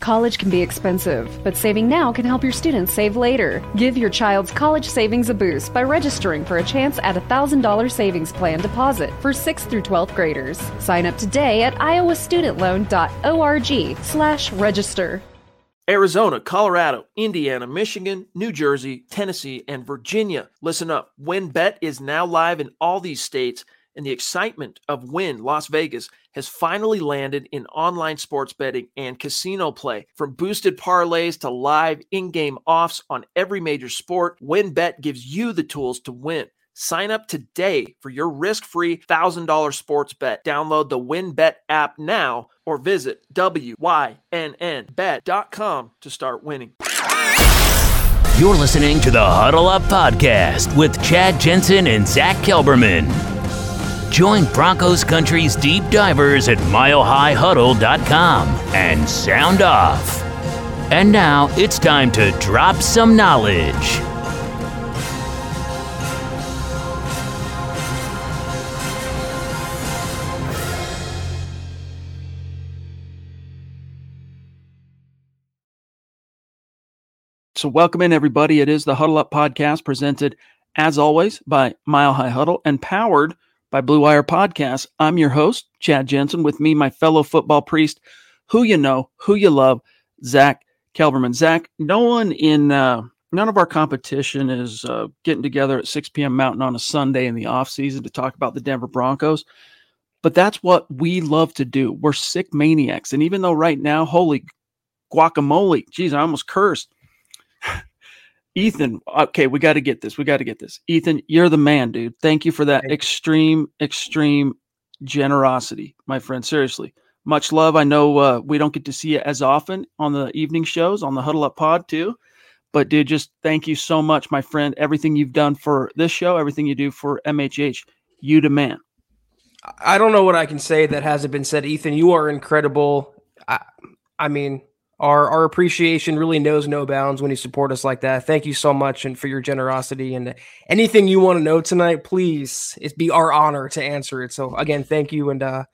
College can be expensive, but saving now can help your students save later. Give your child's college savings a boost by registering for a chance at a $1,000 savings plan deposit for 6th through 12th graders. Sign up today at iowastudentloan.org slash register. Arizona, Colorado, Indiana, Michigan, New Jersey, Tennessee, and Virginia. Listen up. WynnBET is now live in all these states – and the excitement of Wynn Las Vegas has finally landed in online sports betting and casino play. From boosted parlays to live in game offs on every major sport, WynnBET gives you the tools to win. Sign up today for your risk free $1,000 sports bet. Download the WynnBET app now or visit WYNNBet.com to start winning. You're listening to the Huddle Up Podcast with Chad Jensen and Zach Kelberman. Join Broncos Country's deep divers at milehighhuddle.com and sound off. And now it's time to drop some knowledge. So, welcome in, everybody. It is the Huddle Up podcast presented, as always, by Mile High Huddle and powered by Blue Wire Podcast. I'm your host, Chad Jensen, with me, my fellow football priest, who you know, who you love, Zach Kelberman. Zach, no one in, uh, none of our competition is uh, getting together at 6 p.m. Mountain on a Sunday in the off season to talk about the Denver Broncos. But that's what we love to do. We're sick maniacs. And even though right now, holy guacamole, geez, I almost cursed. Ethan, okay, we got to get this. We got to get this. Ethan, you're the man, dude. Thank you for that extreme, extreme generosity, my friend. Seriously, much love. I know uh, we don't get to see you as often on the evening shows on the Huddle Up Pod too, but dude, just thank you so much, my friend. Everything you've done for this show, everything you do for MHH, you the man. I don't know what I can say that hasn't been said, Ethan. You are incredible. I, I mean, our our appreciation really knows no bounds when you support us like that. Thank you so much and for your generosity and anything you want to know tonight, please. It'd be our honor to answer it. So again, thank you and uh,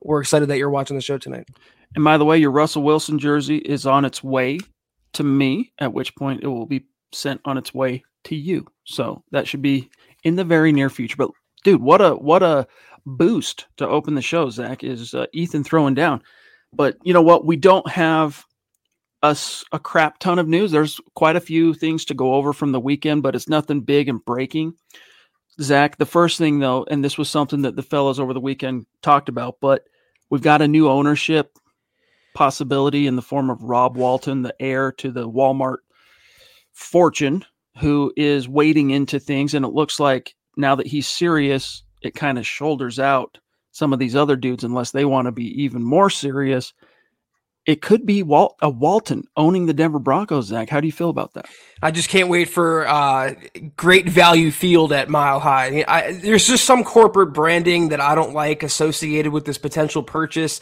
we're excited that you're watching the show tonight. And by the way, your Russell Wilson jersey is on its way to me, at which point it will be sent on its way to you. So that should be in the very near future. But dude, what a what a boost to open the show, Zach, is uh, Ethan throwing down. But you know what? We don't have us a crap ton of news. There's quite a few things to go over from the weekend, but it's nothing big and breaking. Zach, the first thing though, and this was something that the fellows over the weekend talked about, but we've got a new ownership possibility in the form of Rob Walton, the heir to the Walmart fortune, who is wading into things. And it looks like now that he's serious, it kind of shoulders out some of these other dudes unless they want to be even more serious it could be Walt, a Walton owning the Denver Broncos. Zach, how do you feel about that? I just can't wait for uh, great value field at Mile High. I, there's just some corporate branding that I don't like associated with this potential purchase.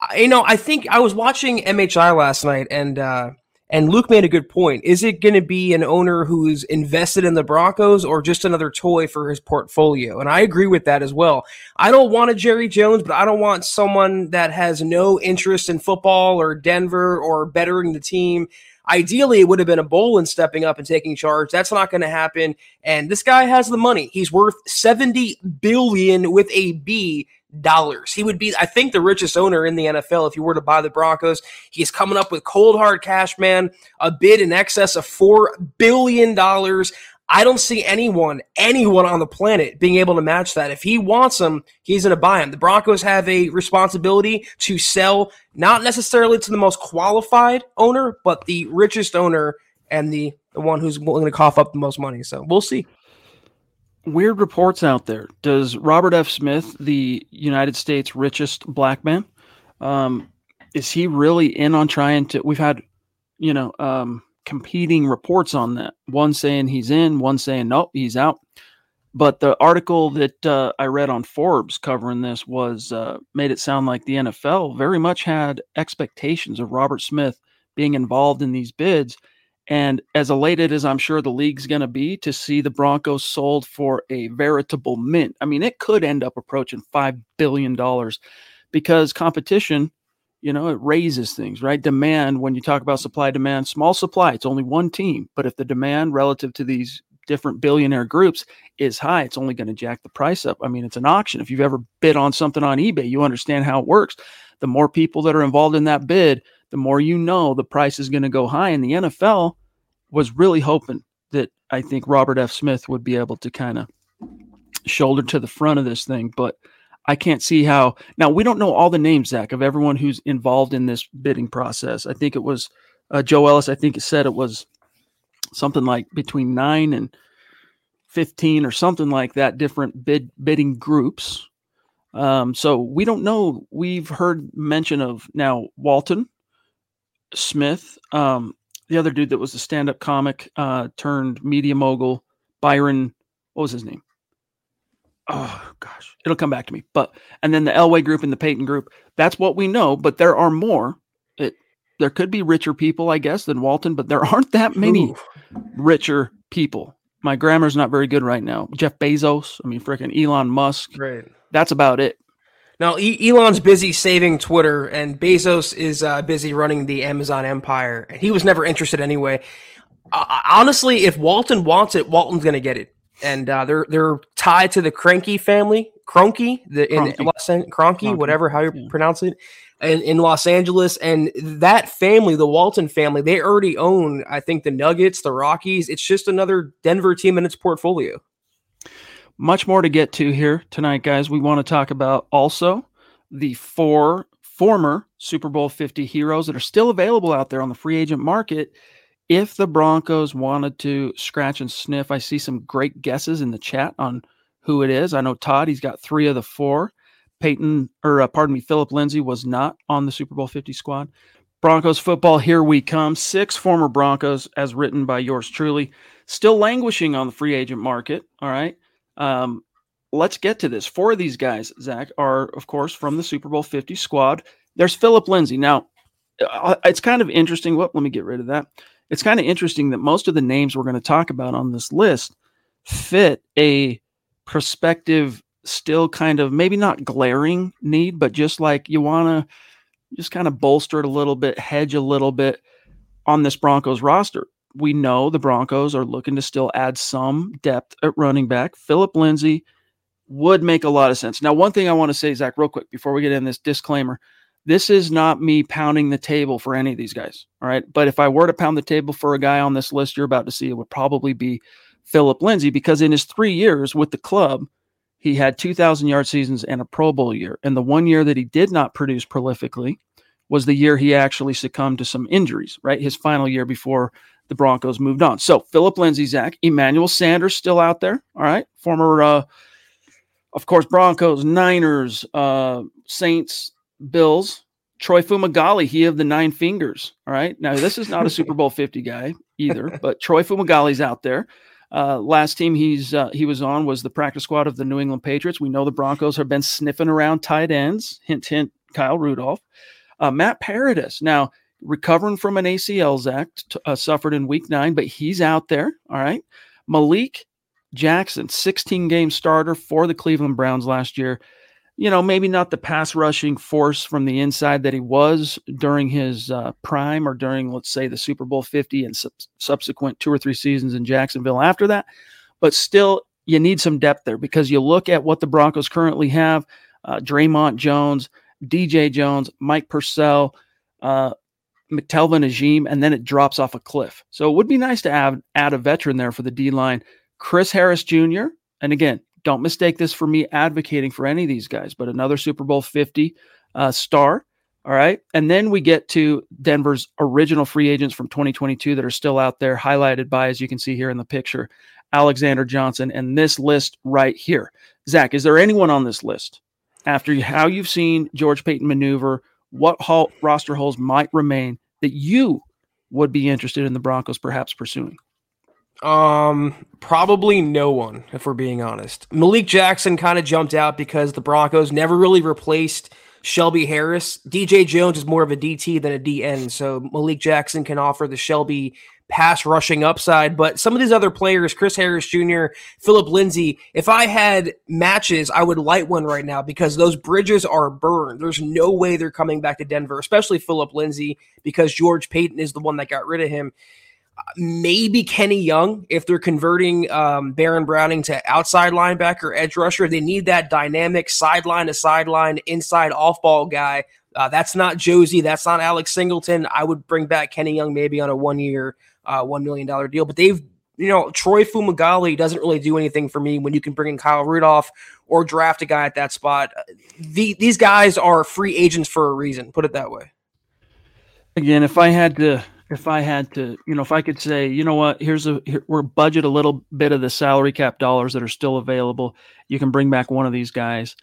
I, you know, I think I was watching MHI last night, and uh, and Luke made a good point. Is it going to be an owner who's invested in the Broncos or just another toy for his portfolio? And I agree with that as well. I don't want a Jerry Jones, but I don't want someone that has no interest in football or Denver or bettering the team. Ideally, it would have been a Bowlen stepping up and taking charge. That's not going to happen. And this guy has the money. He's worth 70 billion with a B dollars. He would be, I think, the richest owner in the NFL if you were to buy the Broncos. He's coming up with cold hard cash, man, a bid in excess of four billion dollars. I don't see anyone, anyone on the planet being able to match that. If he wants them, he's going to buy them. The Broncos have a responsibility to sell, not necessarily to the most qualified owner, but the richest owner and the, the one who's willing to cough up the most money. So we'll see weird reports out there. Does Robert F. Smith, the United States richest black man, um, is he really in on trying to? We've had, you know, um, competing reports on that. One saying he's in, one saying nope, he's out. But the article that uh, I read on Forbes covering this was uh, made it sound like the NFL very much had expectations of Robert Smith being involved in these bids. And as elated as I'm sure the league's going to be to see the Broncos sold for a veritable mint, I mean, it could end up approaching $5 billion because competition you know, it raises things, right? Demand, when you talk about supply demand, small supply, it's only one team. But if the demand relative to these different billionaire groups is high, it's only going to jack the price up. I mean, it's an auction. If you've ever bid on something on eBay, you understand how it works. The more people that are involved in that bid, the more you know the price is going to go high. And the NFL was really hoping that I think Robert F. Smith would be able to kind of shoulder to the front of this thing. But I can't see how. Now we don't know all the names, Zach, of everyone who's involved in this bidding process. I think it was uh, Joe Ellis. I think it said it was something like between nine and fifteen or something like that. Different bid bidding groups. Um, so we don't know. We've heard mention of now Walton Smith, um, the other dude that was a stand-up comic uh, turned media mogul, Byron. What was his name? oh gosh, it'll come back to me. But and then the Elway group and the Payton group. That's what we know, but there are more. It there could be richer people, I guess, than Walton, but there aren't that many Ooh. richer people. My grammar's not very good right now. Jeff Bezos, I mean, freaking Elon Musk. Right. That's about it. Now, Elon's busy saving Twitter, and Bezos is uh, busy running the Amazon empire. And he was never interested anyway. Uh, honestly, if Walton wants it, Walton's going to get it and uh, they're they're tied to the Cranky family, Kroenke, the in Los Kroenke, Kroenke, whatever how you yeah. pronounce it, in, in Los Angeles, and that family, the Walton family, they already own, I think, the Nuggets, the Rockies. It's just another Denver team in its portfolio. Much more to get to here tonight, guys. We want to talk about also the four former Super Bowl 50 heroes that are still available out there on the free agent market if the Broncos wanted to scratch and sniff, I see some great guesses in the chat on who it is. I know Todd, he's got three of the four. Peyton, or uh, pardon me, Philip Lindsay was not on the Super Bowl 50 squad. Broncos football, here we come. Six former Broncos, as written by yours truly, still languishing on the free agent market. All right. Um, let's get to this. Four of these guys, Zach, are, of course, from the Super Bowl 50 squad. There's Philip Lindsay. Now, uh, it's kind of interesting. What? Let me get rid of that it's kind of interesting that most of the names we're going to talk about on this list fit a prospective, still kind of maybe not glaring need, but just like you want to just kind of bolster it a little bit, hedge a little bit on this Broncos roster. We know the Broncos are looking to still add some depth at running back. Philip Lindsay would make a lot of sense. Now, one thing I want to say, Zach, real quick, before we get in this disclaimer this is not me pounding the table for any of these guys. All right. But if I were to pound the table for a guy on this list you're about to see, it would probably be Philip Lindsay because in his three years with the club, he had 2,000 yard seasons and a Pro Bowl year. And the one year that he did not produce prolifically was the year he actually succumbed to some injuries, right? His final year before the Broncos moved on. So Philip Lindsay, Zach, Emmanuel Sanders still out there. All right. Former, uh, of course, Broncos, Niners, uh, Saints, Bills, Troy Fumagalli, he of the nine fingers. All right. Now, this is not a Super Bowl 50 guy either, but Troy Fumagalli's out there. Uh, last team he's uh, he was on was the practice squad of the New England Patriots. We know the Broncos have been sniffing around tight ends. Hint, hint. Kyle Rudolph, uh, Matt Paradis. Now recovering from an ACL, Zach uh, suffered in Week Nine, but he's out there. All right. Malik Jackson, 16 game starter for the Cleveland Browns last year you know, maybe not the pass rushing force from the inside that he was during his uh, prime or during, let's say, the Super Bowl 50 and su- subsequent two or three seasons in Jacksonville after that. But still, you need some depth there because you look at what the Broncos currently have uh, Dre'Mont Jones, DJ Jones, Mike Purcell, uh, McTelvin Agim, and then it drops off a cliff. So it would be nice to add, add a veteran there for the D line. Chris Harris Jr., and again, don't mistake this for me advocating for any of these guys, but another Super Bowl 50 uh, star. All right. And then we get to Denver's original free agents from 2022 that are still out there, highlighted by, as you can see here in the picture, Alexander Johnson and this list right here. Zach, is there anyone on this list after how you've seen George Paton maneuver what hole, roster holes might remain that you would be interested in the Broncos perhaps pursuing? Um, probably no one, if we're being honest. Malik Jackson kind of jumped out because the Broncos never really replaced Shelby Harris. DJ Jones is more of a DT than a DN, so Malik Jackson can offer the Shelby pass rushing upside. But some of these other players, Chris Harris Jr., Philip Lindsay, if I had matches, I would light one right now because those bridges are burned. There's no way they're coming back to Denver, especially Philip Lindsay, because George Paton is the one that got rid of him maybe Kenny Young if they're converting um, Baron Browning to outside linebacker, edge rusher. They need that dynamic sideline to sideline, inside off ball guy. Uh, that's not Josey. That's not Alex Singleton. I would bring back Kenny Young maybe on a one year, uh, $1 million deal. But they've, you know, Troy Fumagalli doesn't really do anything for me when you can bring in Kyle Rudolph or draft a guy at that spot. The, these guys are free agents for a reason. Put it that way. Again, if I had to if I had to, you know, if I could say, you know what, here's a here, we're budget a little bit of the salary cap dollars that are still available. You can bring back one of these guys.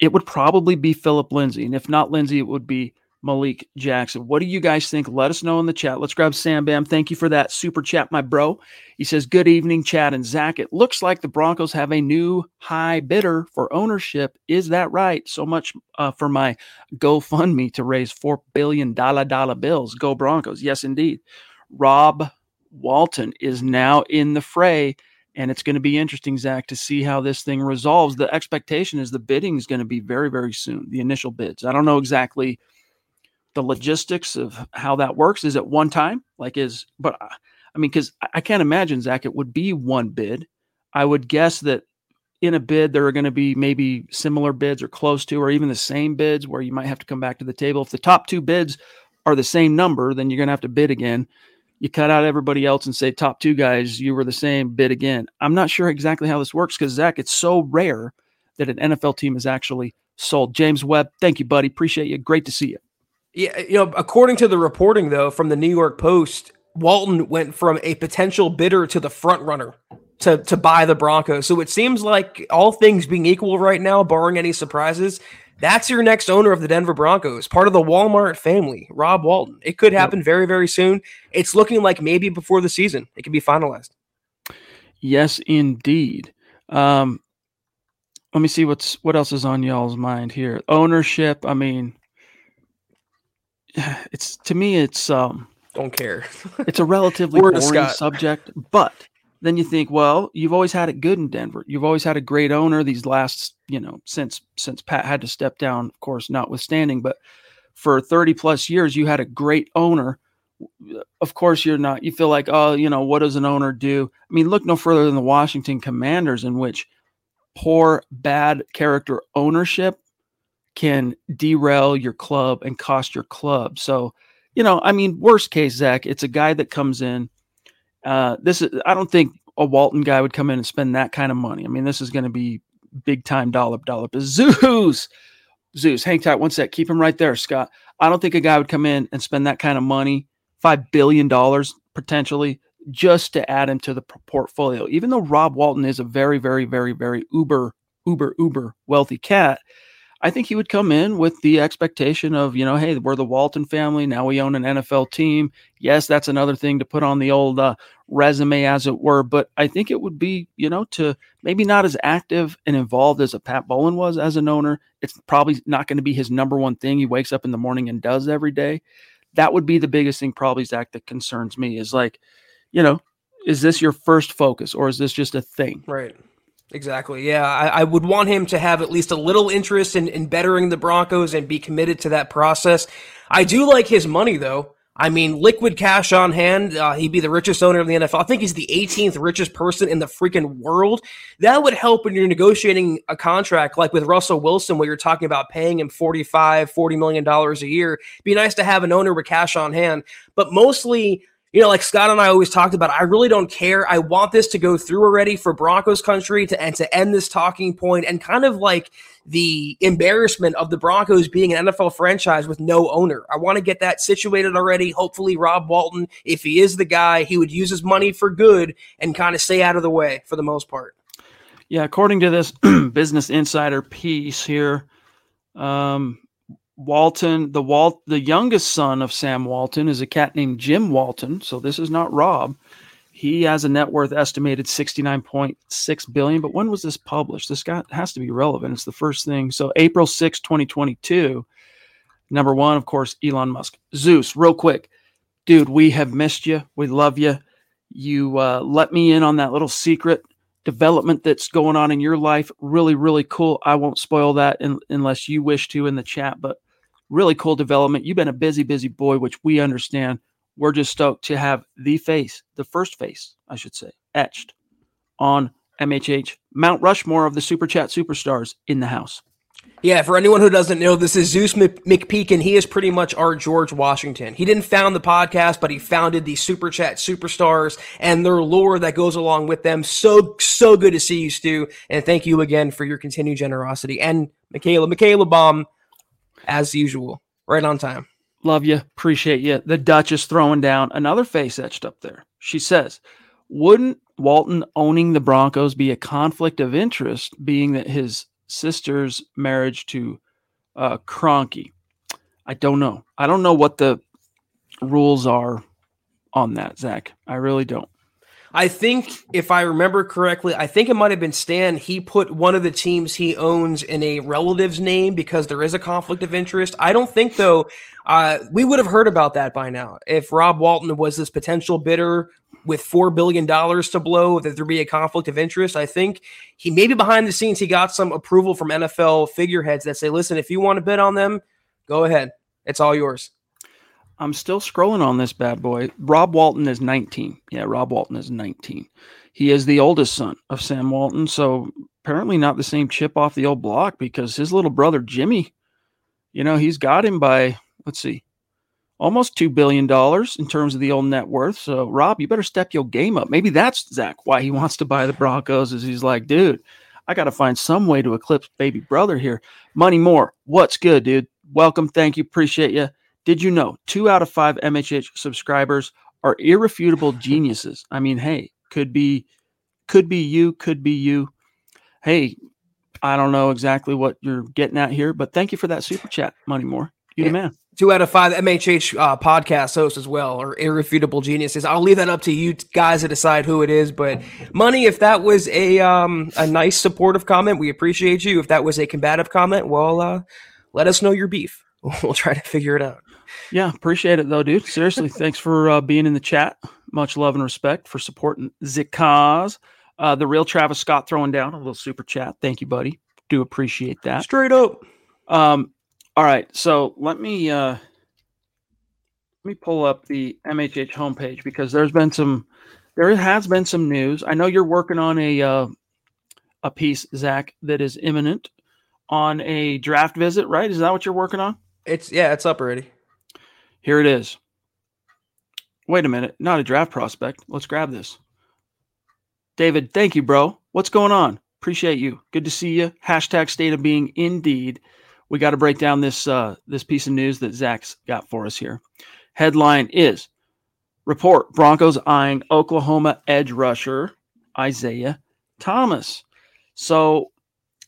It would probably be Philip Lindsay, and if not Lindsay, it would be Malik Jackson. What do you guys think? Let us know in the chat. Let's grab Sam Bam. Thank you for that super chat, my bro. He says, Good evening, Chad and Zach. It looks like the Broncos have a new high bidder for ownership. Is that right? So much uh, for my GoFundMe to raise $4 billion bills. Go Broncos. Yes, indeed. Rob Walton is now in the fray. And it's going to be interesting, Zach, to see how this thing resolves. The expectation is the bidding is going to be very, very soon, the initial bids. I don't know exactly the logistics of how that works is at one time like is but uh, i mean because i can't imagine zach it would be one bid. I would guess that in a bid there are going to be maybe similar bids or close to or even the same bids where you might have to come back to the table. If the top two bids are the same number then you're going to have to bid again. You cut out everybody else and say top two guys you were the same bid again. I'm not sure exactly how this works because zach it's so rare that an nfl team is actually sold. James webb thank you buddy. Appreciate you. Great to see you yeah, you know, according to the reporting though from the New York Post, Walton went from a potential bidder to the front runner to to buy the Broncos. So it seems like all things being equal right now, barring any surprises, that's your next owner of the Denver Broncos, part of the Walmart family, Rob Walton. It could happen very very soon. It's looking like maybe before the season it can be finalized. Yes, indeed. Um, let me see what's what else is on y'all's mind here. Ownership. I mean it's to me it's um don't care. it's a relatively boring subject, but then you think, well, you've always had it good in Denver. You've always had a great owner these last, you know, since since Pat had to step down, of course, notwithstanding, but for 30 plus years you had a great owner. Of course, you're not you feel like, oh, you know, what does an owner do? I mean, look no further than the Washington Commanders in which poor bad character ownership can derail your club and cost your club. So, you know, I mean, worst case, Zach, it's a guy that comes in. Uh, this is, I don't think a Walton guy would come in and spend that kind of money. I mean, this is going to be big time dollop dollop. Zeus, Zeus, hang tight one sec. Keep him right there, Scott. I don't think a guy would come in and spend that kind of money, $5 billion potentially, just to add him to the portfolio. Even though Rob Walton is a very, very, very, very uber, uber, uber wealthy cat, I think he would come in with the expectation of, you know, hey, we're the Walton family. Now we own an NFL team. Yes, that's another thing to put on the old uh, resume, as it were. But I think it would be, you know, to maybe not as active and involved as a Pat Bowlen was as an owner. It's probably not going to be his number one thing he wakes up in the morning and does every day. That would be the biggest thing, probably, Zach, that concerns me is like, you know, is this your first focus or is this just a thing? Right. Exactly. Yeah, I, I, would want him to have at least a little interest in, in bettering the Broncos and be committed to that process. I do like his money, though. I mean, liquid cash on hand. Uh, he'd be the richest owner of the NFL. I think he's the 18th richest person in the freaking world. That would help when you're negotiating a contract like with Russell Wilson, where you're talking about paying him 45, 40 million dollars a year. It'd be nice to have an owner with cash on hand, but mostly you know, like Scott and I always talked about, I really don't care. I want this to go through already for Broncos country to and to end this talking point and kind of like the embarrassment of the Broncos being an NFL franchise with no owner. I want to get that situated already. Hopefully, Rob Walton, if he is the guy, he would use his money for good and kind of stay out of the way for the most part. Yeah, according to this Business Insider piece here, um, Walton, the Walt, the youngest son of Sam Walton is a cat named Jim Walton. So this is not Rob. He has a net worth estimated 69.6 billion. But when was this published? This got has to be relevant. It's the first thing. So April 6, 2022. Number one, of course, Elon Musk. Zeus, real quick. Dude, we have missed you. We love you. You uh, let me in on that little secret development that's going on in your life. Really, really cool. I won't spoil that in, unless you wish to in the chat, but really cool development. You've been a busy, busy boy, which we understand. We're just stoked to have the face, the first face, I should say, etched on MHH Mount Rushmore of the Super Chat superstars in the house. Yeah, for anyone who doesn't know, this is Zeus McPeak, and he is pretty much our George Washington. He didn't found the podcast, but he founded the Super Chat Superstars and their lore that goes along with them. So, so good to see you, Stu. And thank you again for your continued generosity. And Michaela, Michaela Baum, as usual, right on time. Love you. Appreciate you. The Duchess throwing down another face etched up there. She says, Wouldn't Walton owning the Broncos be a conflict of interest, being that his sister's marriage to uh, Kroenke. I don't know. I don't know what the rules are on that, Zach. I really don't. I think if I remember correctly, I think it might have been Stan. He put one of the teams he owns in a relative's name because there is a conflict of interest. I don't think though. Uh, we would have heard about that by now if Rob Walton was this potential bidder with four billion dollars to blow. That there be a conflict of interest. I think he maybe behind the scenes he got some approval from NFL figureheads that say, "Listen, if you want to bid on them, go ahead. It's all yours." I'm still scrolling on this bad boy. Rob Walton is 19. Yeah, Rob Walton is 19. He is the oldest son of Sam Walton, so apparently not the same chip off the old block because his little brother Jimmy, you know, he's got him by let's see, almost two billion dollars in terms of the old net worth. So Rob, you better step your game up. Maybe that's Zach why he wants to buy the Broncos. Is he's like, dude, I got to find some way to eclipse baby brother here. Money more. What's good, dude? Welcome. Thank you. Appreciate you. Did you know two out of five MHH subscribers are irrefutable geniuses? I mean, hey, could be, could be you, could be you. Hey, I don't know exactly what you're getting at here, but thank you for that super chat, Money More. You yeah. the man. Two out of five MHH uh, podcast hosts as well are irrefutable geniuses. I'll leave that up to you guys to decide who it is. But money, if that was a um, a nice supportive comment, we appreciate you. If that was a combative comment, well, uh, let us know your beef. We'll try to figure it out. Yeah, appreciate it though, dude. Seriously, thanks for uh, being in the chat. Much love and respect for supporting the cause. Uh, the real Travis Scott throwing down a little super chat. Thank you, buddy. Do appreciate that. Straight up. Um, all right, so let me uh, let me pull up the MHH homepage because there's been some, there has been some news. I know you're working on a uh, a piece, Zach, that is imminent on a draft visit, right? Is that what you're working on? It's yeah, it's up already. Here it is. Wait a minute, not a draft prospect. Let's grab this. David, thank you, bro. What's going on? Appreciate you. Good to see you. Hashtag state of being indeed. We got to break down this uh, this piece of news that Zach's got for us here. Headline is Report Broncos eyeing Oklahoma edge rusher Isaiah Thomas. So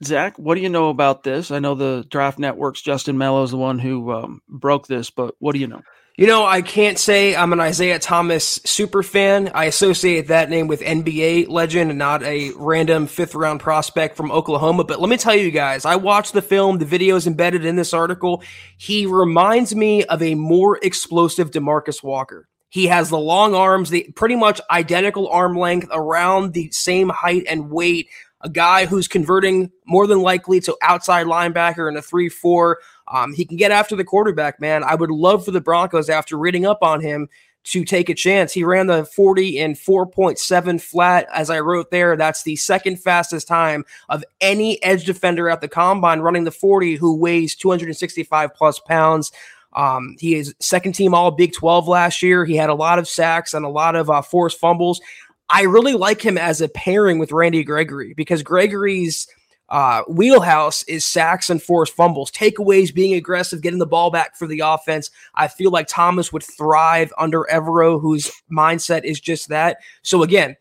Zach, what do you know about this? I know the Draft Network's Justin Melo is the one who um, broke this, but what do you know? You know, I can't say I'm an Isaiah Thomas super fan. I associate that name with NBA legend and not a random fifth round prospect from Oklahoma. But let me tell you guys, I watched the film, the videos embedded in this article. He reminds me of a more explosive Demarcus Walker. He has the long arms, the pretty much identical arm length, around the same height and weight a guy who's converting more than likely to outside linebacker in a 3 4. Um, he can get after the quarterback, man. I would love for the Broncos, after reading up on him, to take a chance. He ran the 40 in 4.7 flat. As I wrote there, that's the second fastest time of any edge defender at the combine running the 40 who weighs 265 plus pounds. Um, he is second team all Big 12 last year. He had a lot of sacks and a lot of uh, forced fumbles. I really like him as a pairing with Randy Gregory because Gregory's uh, wheelhouse is sacks and forced fumbles, takeaways, being aggressive, getting the ball back for the offense. I feel like Thomas would thrive under Evero, whose mindset is just that. So again,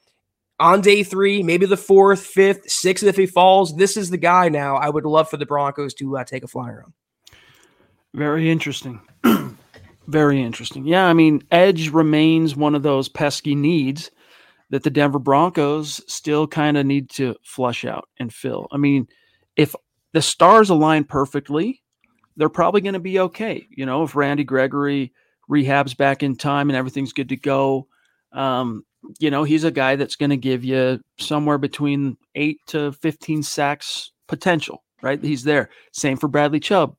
on day three, maybe the fourth, fifth, sixth, if he falls, this is the guy now. I would love for the Broncos to uh, take a flyer on. Very interesting. Very interesting. Yeah, I mean, edge remains one of those pesky needs that the Denver Broncos still kind of need to flush out and fill. I mean, if the stars align perfectly, they're probably going to be okay. You know, if Randy Gregory rehabs back in time and everything's good to go, um, you know, he's a guy that's going to give you somewhere between eight to 15 sacks potential, right? He's there. Same for Bradley Chubb.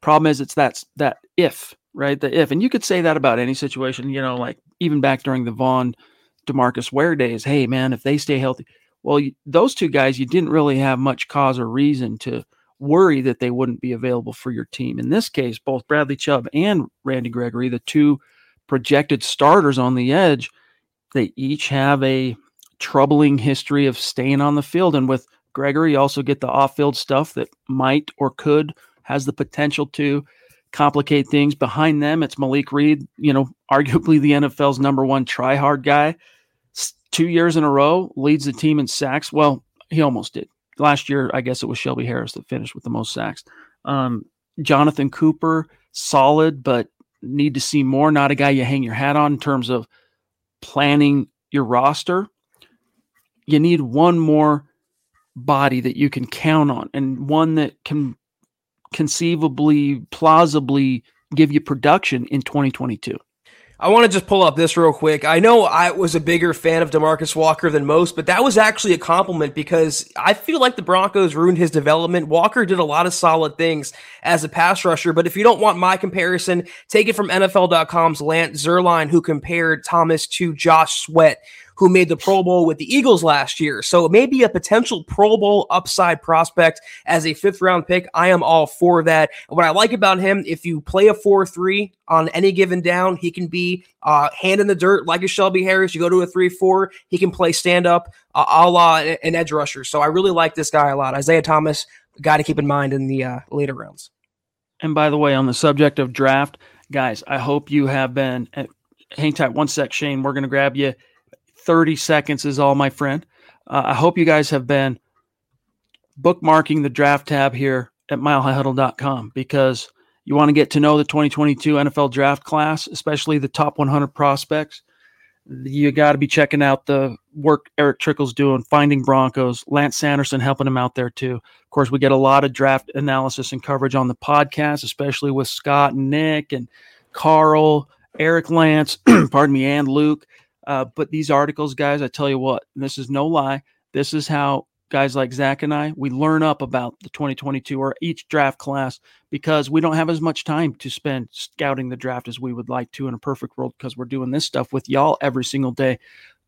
Problem is, it's that, that if, right? The if. And you could say that about any situation, you know, like even back during the Von Demarcus Ware days. Hey, man, if they stay healthy, well, those two guys, you didn't really have much cause or reason to worry that they wouldn't be available for your team. In this case, both Bradley Chubb and Randy Gregory, the two projected starters on the edge, they each have a troubling history of staying on the field. And with Gregory, you also get the off field stuff that might or could, has the potential to complicate things. Behind them, it's Malik Reed, you know, arguably the NFL's number one try hard guy. Two years in a row, leads the team in sacks. Well, he almost did. Last year, I guess it was Shelby Harris that finished with the most sacks. Um, Jonathan Cooper, solid, but need to see more. Not a guy you hang your hat on in terms of planning your roster, you need one more body that you can count on and one that can conceivably, plausibly give you production in 2022. I want to just pull up this real quick. I know I was a bigger fan of Demarcus Walker than most, but that was actually a compliment because I feel like the Broncos ruined his development. Walker did a lot of solid things as a pass rusher, but if you don't want my comparison, take it from NFL.com's Lance Zierlein, who compared Thomas to Josh Sweat who made the Pro Bowl with the Eagles last year. So maybe a potential Pro Bowl upside prospect as a fifth round pick. I am all for that. What I like about him, if you play a 4 3 on any given down, he can be uh, hand in the dirt like a Shelby Harris. You go to a 3 4, he can play stand up uh, a la an edge rusher. So I really like this guy a lot. Isaiah Thomas, guy to keep in mind in the uh, later rounds. And by the way, on the subject of draft, guys, I hope you have been. Uh, hang tight one sec, Shane. We're going to grab you 30 seconds is all, my friend. Uh, I hope you guys have been bookmarking the draft tab here at milehighhuddle.com because you want to get to know the 2022 NFL draft class, especially the top 100 prospects. You got to be checking out the work Eric Trickel's doing, finding Broncos, Lance Sanderson helping him out there too. Of course, we get a lot of draft analysis and coverage on the podcast, especially with Scott and Nick and Carl, Eric Lance, pardon me, and Luke. Uh, but these articles, guys, I tell you what, this is no lie. This is how guys like Zach and I we learn up about the 2022 or each draft class because we don't have as much time to spend scouting the draft as we would like to in a perfect world because we're doing this stuff with y'all every single day.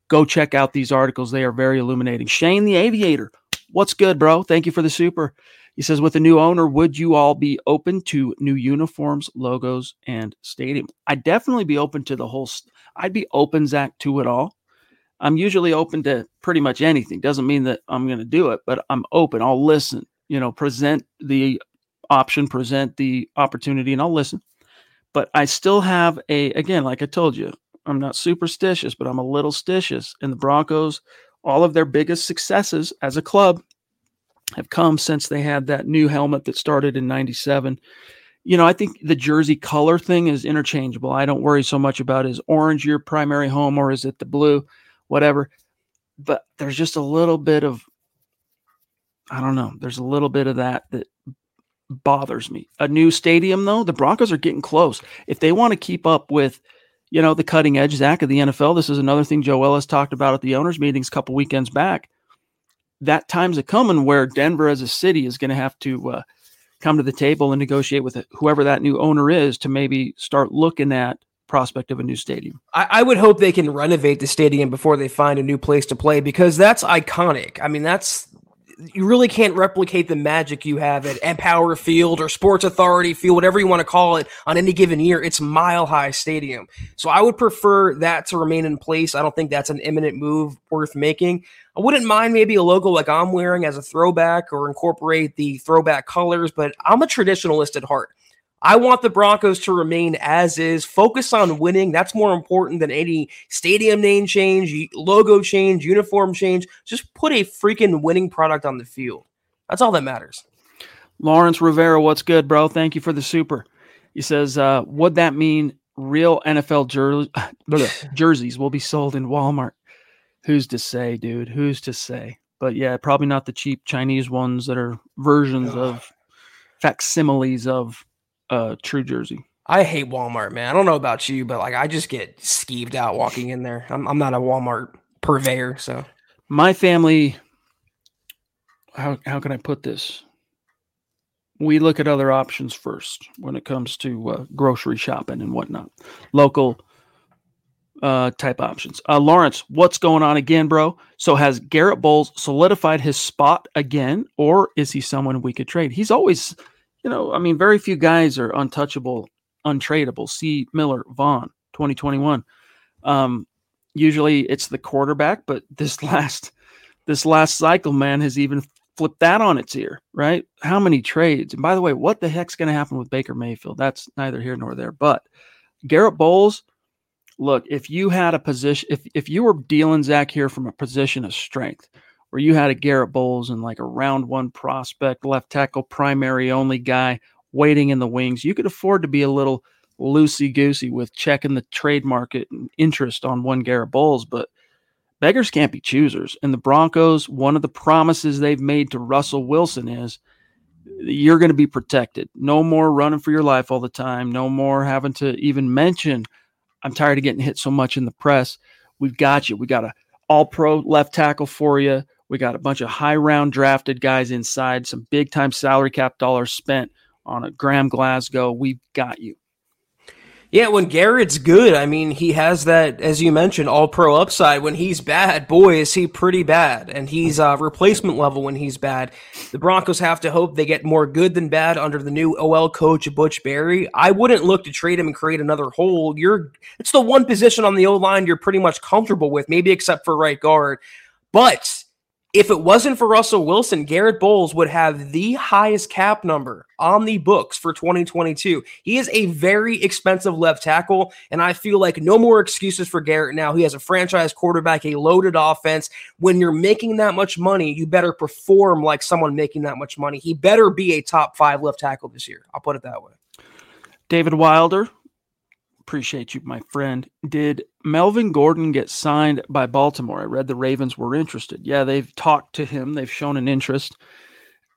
Go check out these articles; they are very illuminating. Shane the Aviator, what's good, bro? Thank you for the super. He says, with a new owner, would you all be open to new uniforms, logos, and stadium? I'd definitely be open to the whole. St- I'd be open, Zach, to it all. I'm usually open to pretty much anything. Doesn't mean that I'm going to do it, but I'm open. I'll listen. You know, present the option, present the opportunity, and I'll listen. But I still have a, again, like I told you, I'm not superstitious, but I'm a little stitious. And the Broncos, all of their biggest successes as a club have come since they had that new helmet that started in 97 you know i think the jersey color thing is interchangeable. I don't worry so much about is orange your primary home or is it the blue whatever. But there's just a little bit of i don't know there's a little bit of that that bothers me. A new stadium though the broncos are getting close. If they want to keep up with you know the cutting edge zach of the nfl this is another thing joe ellis talked about at the owners meetings a couple weekends back that time's a coming where Denver as a city is going to have to uh, come to the table and negotiate with whoever that new owner is to maybe start looking at prospect of a new stadium. I, I, would hope they can renovate the stadium before they find a new place to play because that's iconic. I mean, that's you really can't replicate the magic you have at Empower Field or Sports Authority Field, whatever you want to call it, on any given year. It's Mile High Stadium. So I would prefer that to remain in place. I don't think that's an imminent move worth making. I wouldn't mind maybe a logo like I'm wearing as a throwback or incorporate the throwback colors, but I'm a traditionalist at heart. I want the Broncos to remain as is, focus on winning. That's more important than any stadium name change, logo change, uniform change. Just put a freaking winning product on the field. That's all that matters. Lawrence Rivera, what's good, bro? Thank you for the super. He says, uh, would that mean real NFL jer- jerseys will be sold in Walmart? Who's to say, dude? Who's to say? But yeah, probably not the cheap Chinese ones that are versions of facsimiles of uh true jersey. I hate Walmart, man. I don't know about you, but like I just get skeeved out walking in there. I'm, I'm not a Walmart purveyor, so my family how how can I put this? We look at other options first when it comes to uh, grocery shopping and whatnot. Local uh, type options. Uh, Lawrence, what's going on again, bro? So has Garrett Bolles solidified his spot again, or is he someone we could trade? He's always, you know, I mean, very few guys are untouchable, untradeable. See Miller, Von, 2021. Um, usually it's the quarterback, but this last this last cycle, man, has even flipped that on its ear, right? How many trades? And by the way, what the heck's going to happen with Baker Mayfield? That's neither here nor there. But Garrett Bolles, look, if you had a position, if if you were dealing Zach here from a position of strength, where you had a Garrett Bolles and like a round one prospect, left tackle, primary only guy waiting in the wings, you could afford to be a little loosey goosey with checking the trade market and interest on one Garrett Bolles, but beggars can't be choosers. And the Broncos, one of the promises they've made to Russell Wilson is you're going to be protected. No more running for your life all the time. No more having to even mention I'm tired of getting hit so much in the press. We've got you. We got a all pro left tackle for you. We got a bunch of high round drafted guys inside, some big time salary cap dollars spent on a Graham Glasgow. We've got you. Yeah, when Garrett's good, I mean, he has that, as you mentioned, all pro upside. When he's bad, boy, is he pretty bad. And he's uh, replacement level when he's bad. The Broncos have to hope they get more good than bad under the new OL coach, Butch Barry. I wouldn't look to trade him and create another hole. You're, it's the one position on the O line you're pretty much comfortable with, maybe except for right guard. But if it wasn't for Russell Wilson, Garrett Bolles would have the highest cap number on the books for 2022. He is a very expensive left tackle, and I feel like no more excuses for Garrett now. He has a franchise quarterback, a loaded offense. When you're making that much money, you better perform like someone making that much money. He better be a top five left tackle this year. I'll put it that way. David Wilder, appreciate you, my friend. Did Melvin Gordon get signed by Baltimore? I read the Ravens were interested. Yeah, they've talked to him, they've shown an interest.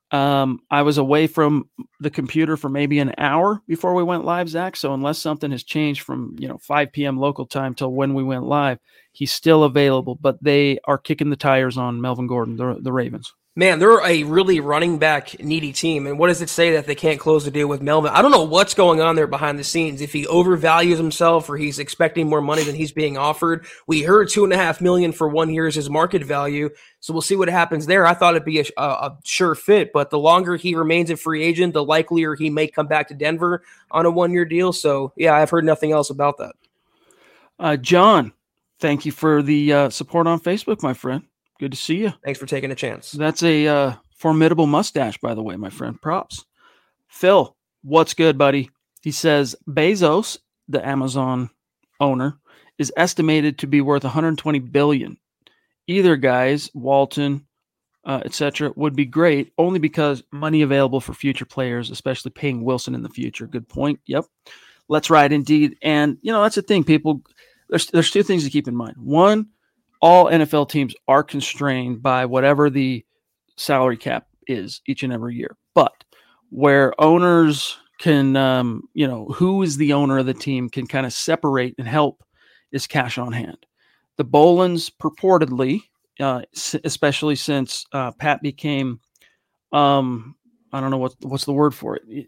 Um, I was away from the computer for maybe an hour before we went live, Zach. So unless something has changed from you know 5 p.m. local time till when we went live, he's still available. But they are kicking the tires on Melvin Gordon, the, the Ravens. Man, they're a really running back needy team. And what does it say that they can't close the deal with Melvin? I don't know what's going on there behind the scenes. If he overvalues himself or he's expecting more money than he's being offered. We heard two and a half million for one year is his market value. So we'll see what happens there. I thought it'd be a, a, a sure fit, but the longer he remains a free agent, the likelier he may come back to Denver on a one year deal. So yeah, I've heard nothing else about that. Uh, John, thank you for the uh, support on Facebook, my friend. Good to see you. Thanks for taking a chance. That's a uh, formidable mustache, by the way, my friend. Props. Phil, what's good, buddy? He says Bezos, the Amazon owner, is estimated to be worth 120 billion. Either guys, Walton, uh, etc., would be great only because money available for future players, especially paying Wilson in the future. Good point. Yep. Let's ride indeed. And you know that's the thing, people. There's there's two things to keep in mind. One, all NFL teams are constrained by whatever the salary cap is each and every year. But where owners can, um, you know, who is the owner of the team can kind of separate and help is cash on hand. The Bowlens purportedly, uh, especially since uh, Pat became, um, I don't know what what's the word for it.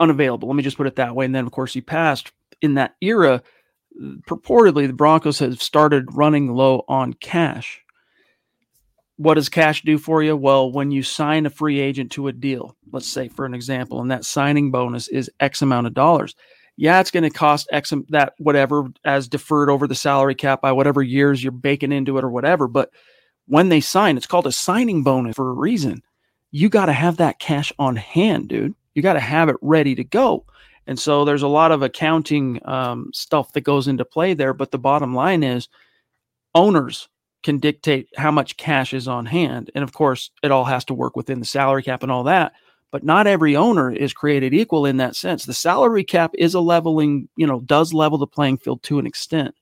Unavailable. Let me just put it that way. And then, of course, he passed in that era purportedly the Broncos have started running low on cash. what does cash do for you? Well, when you sign a free agent to a deal, let's say for an example, and that signing bonus is X amount of dollars. Yeah, it's going to cost X that whatever as deferred over the salary cap by whatever years you're baking into it or whatever. But when they sign, it's called a signing bonus for a reason. You got to have that cash on hand, dude. You got to have it ready to go. And so there's a lot of accounting um, stuff that goes into play there. But the bottom line is owners can dictate how much cash is on hand. And of course, it all has to work within the salary cap and all that. But not every owner is created equal in that sense. The salary cap is a leveling, you know, does level the playing field to an extent.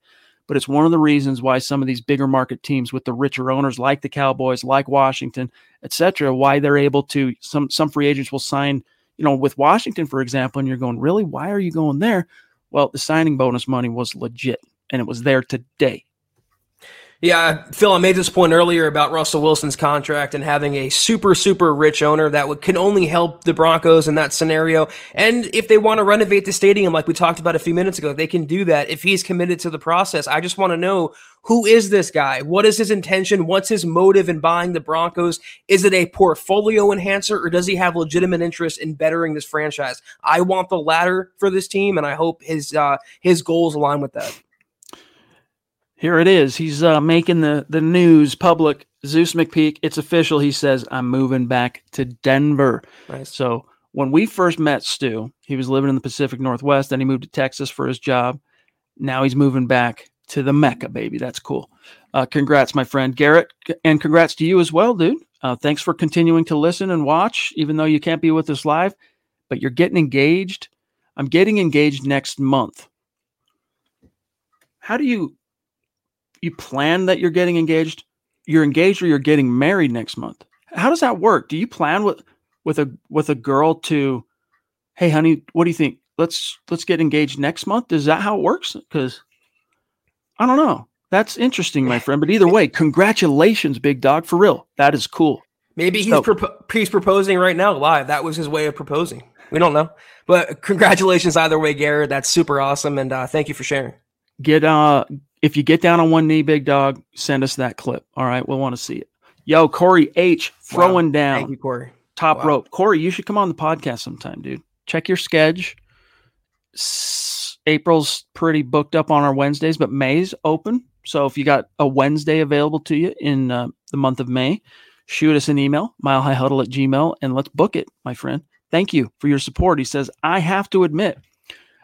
But it's one of the reasons why some of these bigger market teams with the richer owners, like the Cowboys, like Washington, et cetera, why they're able to some some free agents will sign, you know, with Washington, for example, and you're going, really, why are you going there? Well, the signing bonus money was legit and it was there today. Yeah, Phil, I made this point earlier about Russell Wilson's contract and having a super, super rich owner that would, can only help the Broncos in that scenario. And if they want to renovate the stadium, like we talked about a few minutes ago, they can do that if he's committed to the process. I just want to know who is this guy? What is his intention? What's his motive in buying the Broncos? Is it a portfolio enhancer or does he have legitimate interest in bettering this franchise? I want the latter for this team, and I hope his uh, his goals align with that. Here it is. He's uh, making the, the news public. Zeus McPeak, it's official. He says, I'm moving back to Denver. Nice. So when we first met Stu, he was living in the Pacific Northwest. Then he moved to Texas for his job. Now he's moving back to the Mecca, baby. That's cool. Uh, congrats, my friend Garrett. And congrats to you as well, dude. Uh, thanks for continuing to listen and watch, even though you can't be with us live, but you're getting engaged. I'm getting engaged next month. How do you you plan that you're getting engaged, you're engaged or you're getting married next month. How does that work? Do you plan with with a with a girl to, hey honey, what do you think? Let's let's get engaged next month. Is that how it works? Because I don't know. That's interesting, my friend. But either way, congratulations, big dog, for real. That is cool. Maybe he's, so, propo- he's proposing right now live. That was his way of proposing. We don't know. But congratulations either way, Garrett. That's super awesome. And uh, thank you for sharing. Get uh if you get down on one knee, big dog, send us that clip. All right, we'll want to see it. Yo, Corey H throwing wow. down. Thank you, Corey. Top wow. rope. Corey, you should come on the podcast sometime, dude. Check your schedule. April's pretty booked up on our Wednesdays, but May's open. So if you got a Wednesday available to you in uh, the month of May, shoot us an email, milehighhuddle at gmail, and let's book it, my friend. Thank you for your support. He says, I have to admit,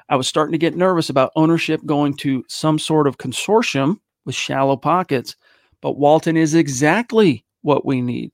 I was starting to get nervous about ownership going to some sort of consortium with shallow pockets, but Walton is exactly what we need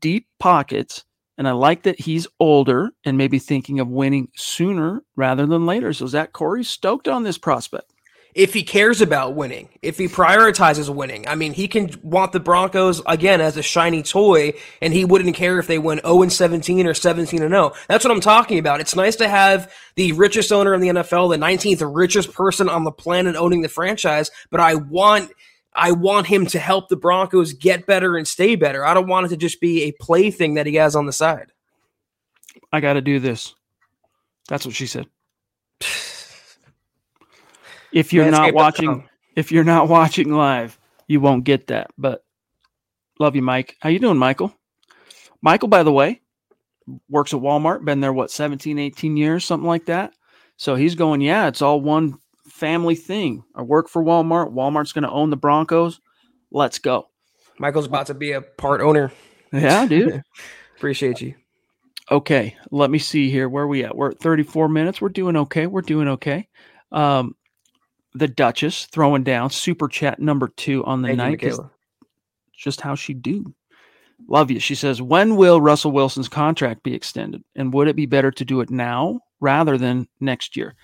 deep pockets. And I like that he's older and maybe thinking of winning sooner rather than later. So, Zach Corey stoked on this prospect if he cares about winning, if he prioritizes winning. I mean, he can want the Broncos again as a shiny toy, and he wouldn't care if they win 0 and 17 or 17 and 0. That's what I'm talking about. It's nice to have the richest owner in the NFL, the 19th richest person on the planet owning the franchise, but I want. I want him to help the Broncos get better and stay better. I don't want it to just be a plaything that he has on the side. I got to do this. That's what she said. if you're not watching if you're not watching live, you won't get that. But love you, Mike. How you doing, Michael? Michael, by the way, works at Walmart, been there what 17, 18 years, something like that. So he's going, yeah, it's all one family thing. I work for Walmart. Walmart's going to own the Broncos. Let's go. Michael's about to be a part owner. Yeah, dude. Appreciate you. Okay, let me see here. Where we at? We're at 34 minutes. We're doing okay. We're doing okay. Um, the Duchess throwing down super chat number two on the Thank night. You, just how she do. Love you. She says, when will Russell Wilson's contract be extended? And would it be better to do it now rather than next year?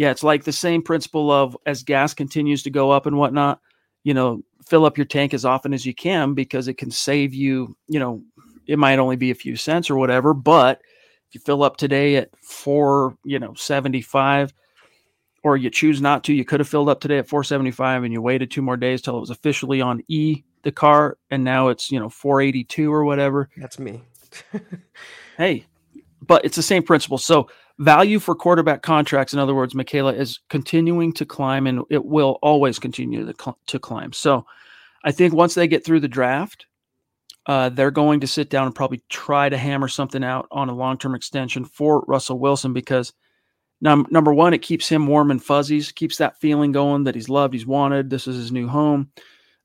Yeah, it's like the same principle of as gas continues to go up and whatnot, you know, fill up your tank as often as you can because it can save you, you know, it might only be a few cents or whatever, but if you fill up today at four, you know, 75, or you choose not to. You could have filled up today at 475 and you waited two more days till it was officially on E the car and now it's, you know, 482 or whatever. That's me. hey, but it's the same principle. So, value for quarterback contracts in other words, Michaela is continuing to climb and it will always continue to, cl- to climb. So, I think once they get through the draft, uh, they're going to sit down and probably try to hammer something out on a long term extension for Russell Wilson because num- number one, it keeps him warm and fuzzies, keeps that feeling going that he's loved, he's wanted, this is his new home,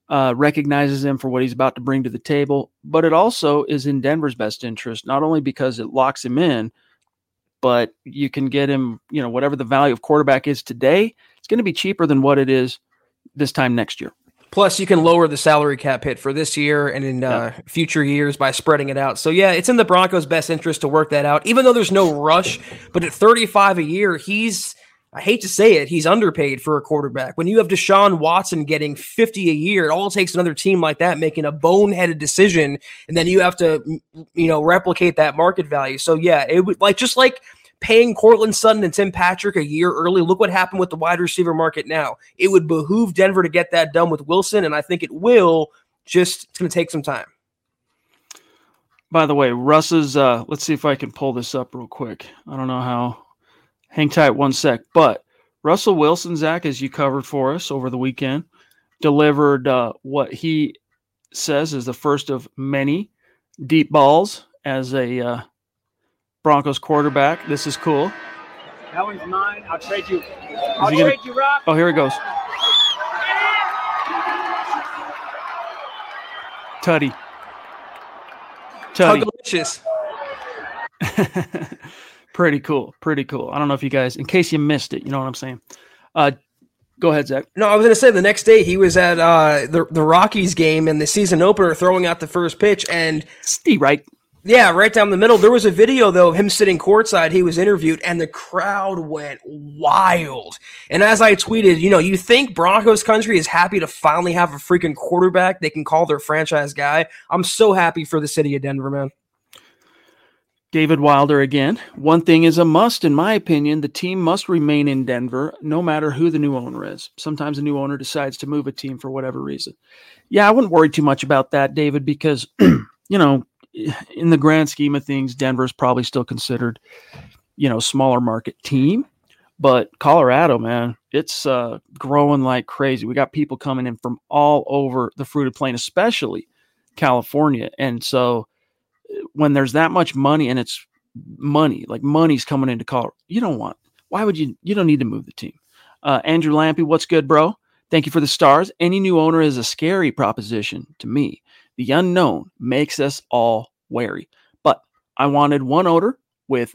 uh, recognizes him for what he's about to bring to the table. But it also is in Denver's best interest, not only because it locks him in, but you can get him, you know, whatever the value of quarterback is today, it's going to be cheaper than what it is this time next year. Plus, you can lower the salary cap hit for this year and in uh, future years by spreading it out. So, yeah, it's in the Broncos' best interest to work that out, even though there's no rush. But at 35 a year, he's, I hate to say it, he's underpaid for a quarterback. When you have Deshaun Watson getting 50 a year, it all takes another team like that making a boneheaded decision. And then you have to, you know, replicate that market value. So, yeah, it would like just like paying Courtland Sutton and Tim Patrick a year early. Look what happened with the wide receiver market now. It would behoove Denver to get that done with Wilson, and I think it will. Just it's going to take some time. By the way, Russ's. Uh, let's see if I can pull this up real quick. I don't know how. Hang tight one sec. But Russell Wilson, Zach, as you covered for us over the weekend, delivered uh, what he says is the first of many deep balls as a uh, Broncos quarterback. This is cool. That one's mine. I'll trade you. I'll trade gonna... you, Rob. Oh, here it goes. Tutty. Tutty. Delicious. pretty cool. Pretty cool. I don't know if you guys, in case you missed it, you know what I'm saying. Uh, go ahead, Zach. No, I was going to say the next day he was at uh, the the Rockies game in the season opener, throwing out the first pitch, and Steve, right? Yeah, right down the middle. There was a video though of him sitting courtside. He was interviewed, and the crowd went wild. And as I tweeted, you know, you think Broncos country is happy to finally have a freaking quarterback they can call their franchise guy. I'm so happy for the city of Denver, man. David Wilder again. One thing is a must, in my opinion. The team must remain in Denver, no matter who the new owner is. Sometimes a new owner decides to move a team for whatever reason. Yeah, I wouldn't worry too much about that, David, because you know in the grand scheme of things, Denver is probably still considered, you know, smaller market team. But Colorado, man, it's uh, growing like crazy. We got people coming in from all over the fruited plain, especially California. And so when there's that much money and it's money, like money's coming into Colorado, you don't want, why would you, you don't need to move the team. Uh, Andrew Lampy, what's good, bro? Thank you for the stars. Any new owner is a scary proposition to me. The unknown makes us all wary. But I wanted one odor with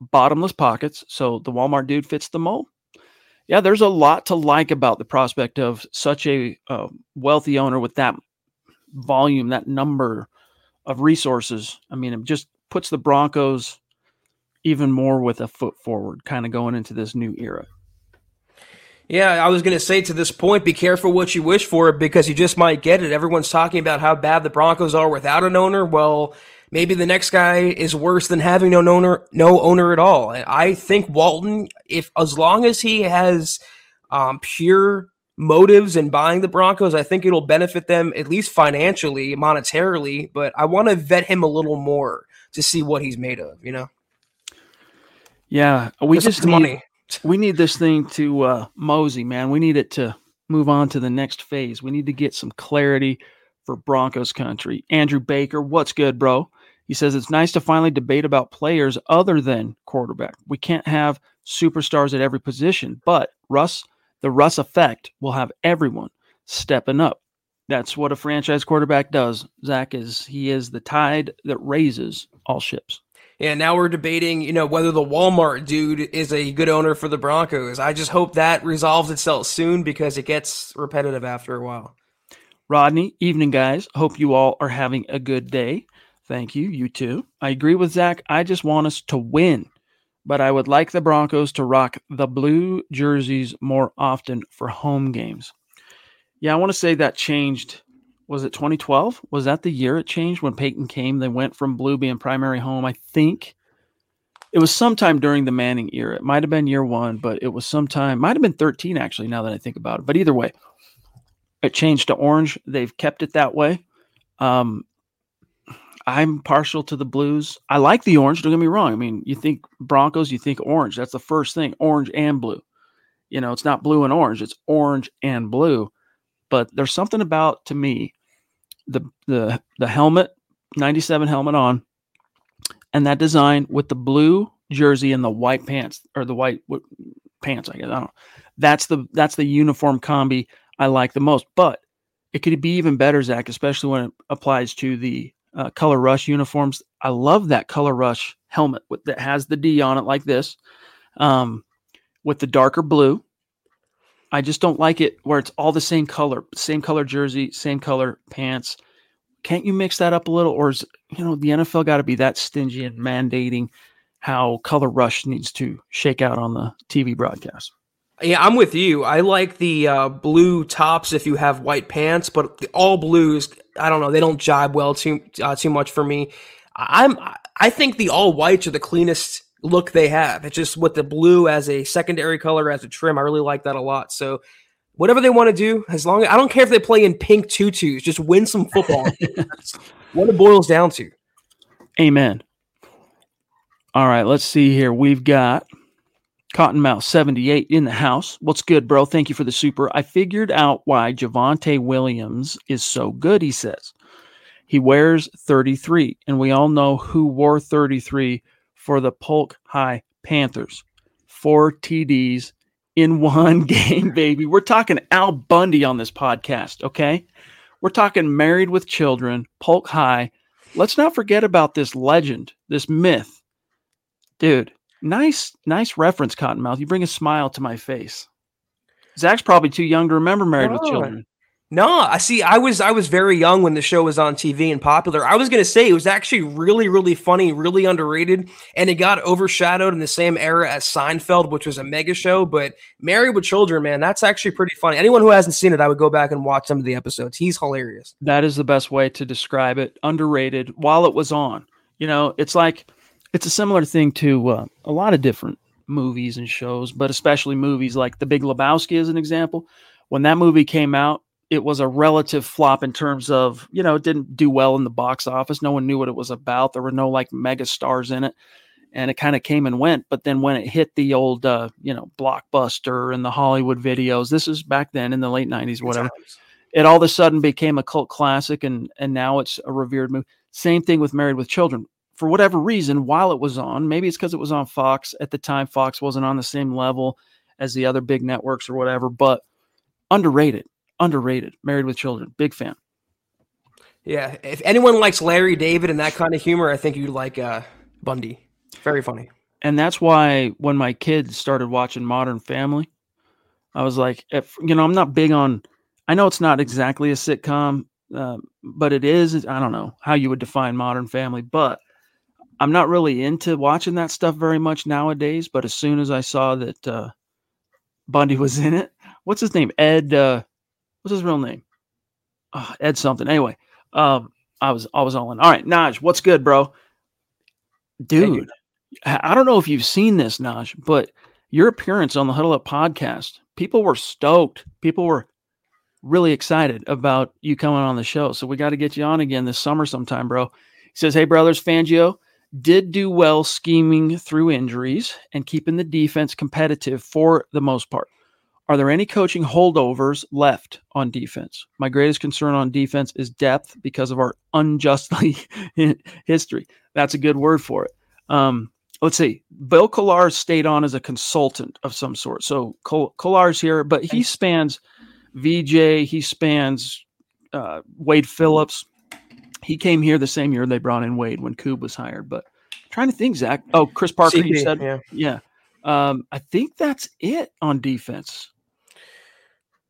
bottomless pockets, so the Walmart dude fits the mold. Yeah, there's a lot to like about the prospect of such a uh, wealthy owner with that volume, that number of resources. I mean, it just puts the Broncos even more with a foot forward, kind of going into this new era. Yeah, I was going to say to this point, be careful what you wish for because you just might get it. Everyone's talking about how bad the Broncos are without an owner. Well, maybe the next guy is worse than having no owner, no owner at all. I think Walton, if as long as he has um, pure motives in buying the Broncos, I think it'll benefit them at least financially, monetarily. But I want to vet him a little more to see what he's made of. You know. Yeah, we just need, money we need this thing to uh, mosey, man. We need it to move on to the next phase. We need to get some clarity for Broncos country. Andrew Baker, what's good, bro? He says it's nice to finally debate about players other than quarterback. We can't have superstars at every position, but Russ, the Russ effect will have everyone stepping up. That's what a franchise quarterback does. Zach is he is the tide that raises all ships. And now we're debating, you know, whether the Walmart dude is a good owner for the Broncos. I just hope that resolves itself soon because it gets repetitive after a while. Rodney, evening, guys. Hope you all are having a good day. Thank you. You too. I agree with Zach. I just want us to win, but I would like the Broncos to rock the blue jerseys more often for home games. Yeah, I want to say that changed was it 2012? Was that the year it changed when Peyton came? They went from blue being primary home. I think it was sometime during the Manning era. It might have been year one, but it was sometime, might have been 13 actually, now that I think about it. But either way, it changed to orange. They've kept it that way. Um, I'm partial to the blues. I like the orange. Don't get me wrong. I mean, you think Broncos, you think orange. That's the first thing orange and blue. You know, it's not blue and orange, it's orange and blue. But there's something about, to me, the the the helmet 97 helmet on, and that design with the blue jersey and the white pants or the white what, pants, I guess. I don't know. That's the that's the uniform combi I like the most. But it could be even better, Zach, especially when it applies to the uh, Color Rush uniforms. I love that Color Rush helmet with, that has the D on it like this, um, with the darker blue. I just don't like it where it's all the same color, same color jersey, same color pants. Can't you mix that up a little, or is you know the NFL got to be that stingy and mandating how Color Rush needs to shake out on the TV broadcast? Yeah, I'm with you. I like the uh, blue tops if you have white pants, but the all blues, I don't know, they don't jibe well too uh, too much for me. I'm I think the all whites are the cleanest look they have. It's just with the blue as a secondary color as a trim. I really like that a lot. So whatever they want to do, as long as I don't care if they play in pink tutus, just win some football. That's what it boils down to. Amen. All right, let's see here. We've got Cottonmouth 78 in the house. What's good, bro? Thank you for the super. I figured out why Javonte Williams is so good, he says. He wears 33, and we all know who wore 33 for the Polk High Panthers. Four TDs in one game, baby. We're talking Al Bundy on this podcast, okay? We're talking married with children, Polk High. Let's not forget about this legend, this myth. Dude, nice, nice reference, Cottonmouth. You bring a smile to my face. Zach's probably too young to remember Married oh, with Children. No, I see. I was I was very young when the show was on TV and popular. I was going to say it was actually really really funny, really underrated, and it got overshadowed in the same era as Seinfeld, which was a mega show. But Married with Children, man, that's actually pretty funny. Anyone who hasn't seen it, I would go back and watch some of the episodes. He's hilarious. That is the best way to describe it. Underrated while it was on. You know, it's like it's a similar thing to uh, a lot of different movies and shows, but especially movies like The Big Lebowski, as an example. When that movie came out it was a relative flop in terms of you know it didn't do well in the box office. No one knew what it was about. There were no like mega stars in it and it kind of came and went. But then when it hit the old uh, you know blockbuster and the hollywood videos this is back then in the late 90s whatever it all of a sudden became a cult classic and and now it's a revered movie. Same thing with married with children for whatever reason while it was on maybe it's because it was on fox at the time fox wasn't on the same level as the other big networks or whatever but underrated underrated. Married with Children, big fan. Yeah, if anyone likes Larry David and that kind of humor, I think you'd like uh, Bundy. Very funny. And that's why when my kids started watching Modern Family, I was like, if, you know, I'm not big on. I know it's not exactly a sitcom, uh, but it is. I don't know how you would define Modern Family, but I'm not really into watching that stuff very much nowadays. But as soon as I saw that uh, Bundy was in it, what's his name? Ed. Uh, what's his real name? Oh, Ed something. Anyway, um, I was I was all in. All right, Naj, what's good, bro? Dude, I don't know if you've seen this, Naj, but your appearance on the Huddle Up podcast, people were stoked. People were really excited about you coming on the show. So we got to get you on again this summer sometime, bro. He says, Hey, brothers, Fangio did do well scheming through injuries and keeping the defense competitive for the most part. Are there any coaching holdovers left on defense? My greatest concern on defense is depth because of our unjustly history. That's a good word for it. Um, let's see. Bill Kollar stayed on as a consultant of some sort. So Kollar's here, but he spans VJ, he spans uh, Wade Phillips. He came here the same year they brought in Wade when Coob was hired. But I'm trying to think, Zach. Oh, Chris Parker, CP, you said, yeah. yeah. Um, I think that's it on defense.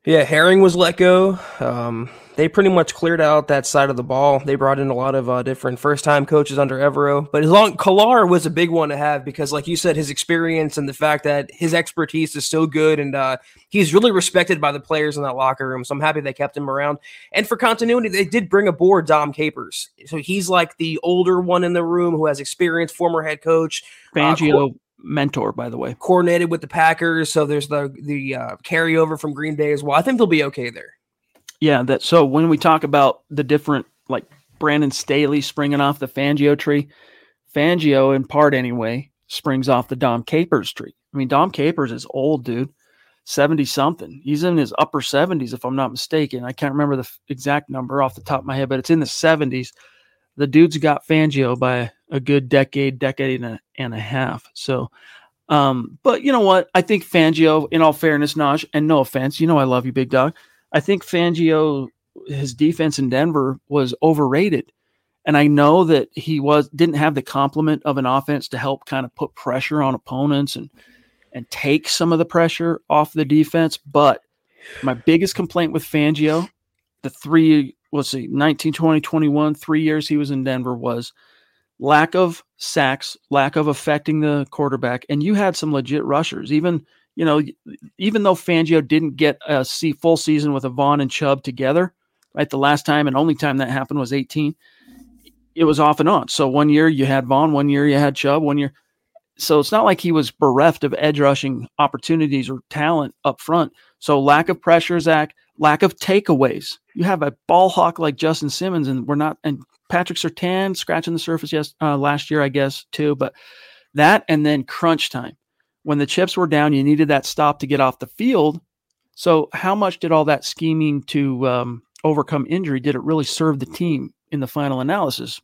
Yeah, Herring was let go. Um, they pretty much cleared out that side of the ball. They brought in a lot of uh, different first-time coaches under Evero, but as long Kollar was a big one to have because, like you said, his experience and the fact that his expertise is so good, and uh, he's really respected by the players in that locker room. So I'm happy they kept him around. And for continuity, they did bring aboard Dom Capers, so he's like the older one in the room who has experience, former head coach. Fangio uh, mentor, by the way. Coordinated with the Packers, so there's the the uh, carryover from Green Bay as well. I think they'll be okay there. Yeah, that. So when we talk about the different, like Brandon Staley springing off the Fangio tree, Fangio, in part anyway, springs off the Dom Capers tree. I mean, Dom Capers is old, dude. 70 something. He's in his upper 70s, if I'm not mistaken. I can't remember the f- exact number off the top of my head, but it's in the 70s. the dude's got Fangio by a good decade, decade and a, and a half. So, um, but you know what? I think Fangio, in all fairness, Naj, and no offense, you know I love you, big dog. I think Fangio, his defense in Denver was overrated. And I know that he was didn't have the complement of an offense to help kind of put pressure on opponents and and take some of the pressure off the defense. But my biggest complaint with Fangio, the three, let's see, 19, 20, 21, three years he was in Denver was lack of sacks, lack of affecting the quarterback. And you had some legit rushers. Even, you know, even though Fangio didn't get a full season with a Von and Chubb together, right? The last time and only time that happened was 18. It was off and on. So one year you had Von, one year you had Chubb, one year so it's not like he was bereft of edge rushing opportunities or talent up front. So lack of pressure, Zach, lack of takeaways. You have a ball hawk like Justin Simmons, and we're not, and Patrick Surtain scratching the surface yes uh, last year, I guess too. But that and then crunch time, when the chips were down, you needed that stop to get off the field. So how much did all that scheming to um, overcome injury did it really serve the team in the final analysis?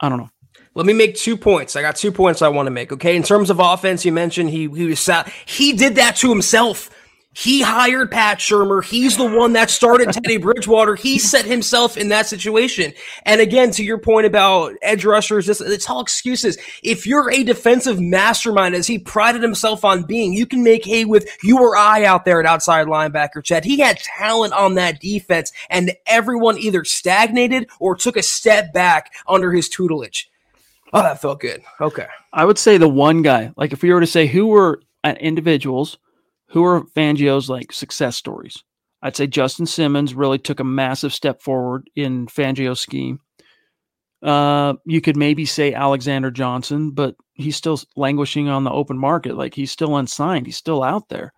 I don't know. Let me make two points. I got two points I want to make. Okay, in terms of offense, you mentioned he he was he did that to himself. He hired Pat Shurmur. He's the one that started Teddy Bridgewater. He set himself in that situation. And again, to your point about edge rushers, this, it's all excuses. If you're a defensive mastermind, as he prided himself on being, you can make hay with you or I out there at outside linebacker, Chad. He had talent on that defense, and everyone either stagnated or took a step back under his tutelage. Oh, that felt good. Okay. I would say the one guy, like if we were to say who were uh, individuals, who are Fangio's like success stories, I'd say Justin Simmons really took a massive step forward in Fangio's scheme. Uh, you could maybe say Alexander Johnson, but he's still languishing on the open market. Like he's still unsigned. He's still out there.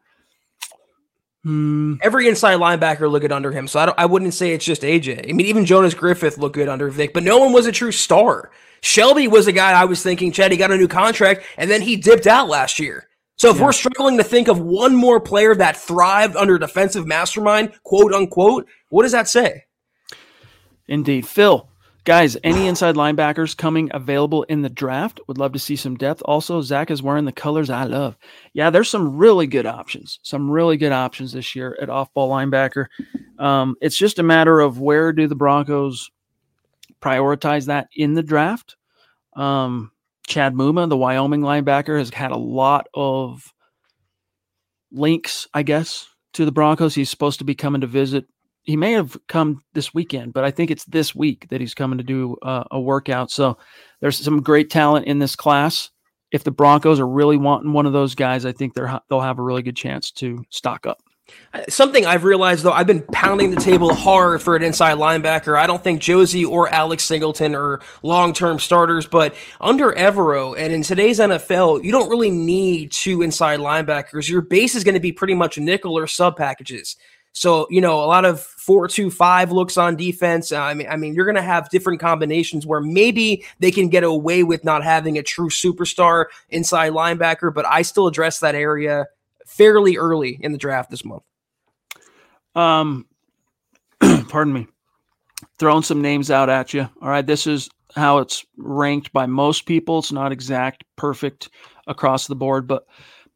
Hmm. Every inside linebacker looked good under him, so I, I wouldn't say it's just AJ. I mean, even Jonas Griffith looked good under Vic, but no one was a true star. Shelby was a guy I was thinking, Chad, he got a new contract, and then he dipped out last year. So if yeah. we're struggling to think of one more player that thrived under defensive mastermind, quote unquote, what does that say? Indeed. Phil, guys, any inside linebackers coming available in the draft? Would love to see some depth. Also, Zach is wearing the colors I love. Yeah, there's some really good options, some really good options this year at off ball linebacker. Um, it's just a matter of where do the Broncos prioritize that in the draft. Um, Chad Muma, the Wyoming linebacker, has had a lot of links, I guess, to the Broncos. He's supposed to be coming to visit. He may have come this weekend, but I think it's this week that he's coming to do uh, a workout. So there's some great talent in this class. If the Broncos are really wanting one of those guys, I think they're they'll have a really good chance to stock up. Something I've realized though, I've been pounding the table hard for an inside linebacker. I don't think Josey or Alex Singleton are long-term starters, but under Evero and in today's NFL, you don't really need two inside linebackers. Your base is going to be pretty much nickel or sub packages. So you know a lot of four-two-five looks on defense. Uh, I mean, I mean, you're going to have different combinations where maybe they can get away with not having a true superstar inside linebacker, but I still address that area fairly early in the draft this month. Um, pardon me, throwing some names out at you. All right, this is how it's ranked by most people. It's not exact, perfect across the board, but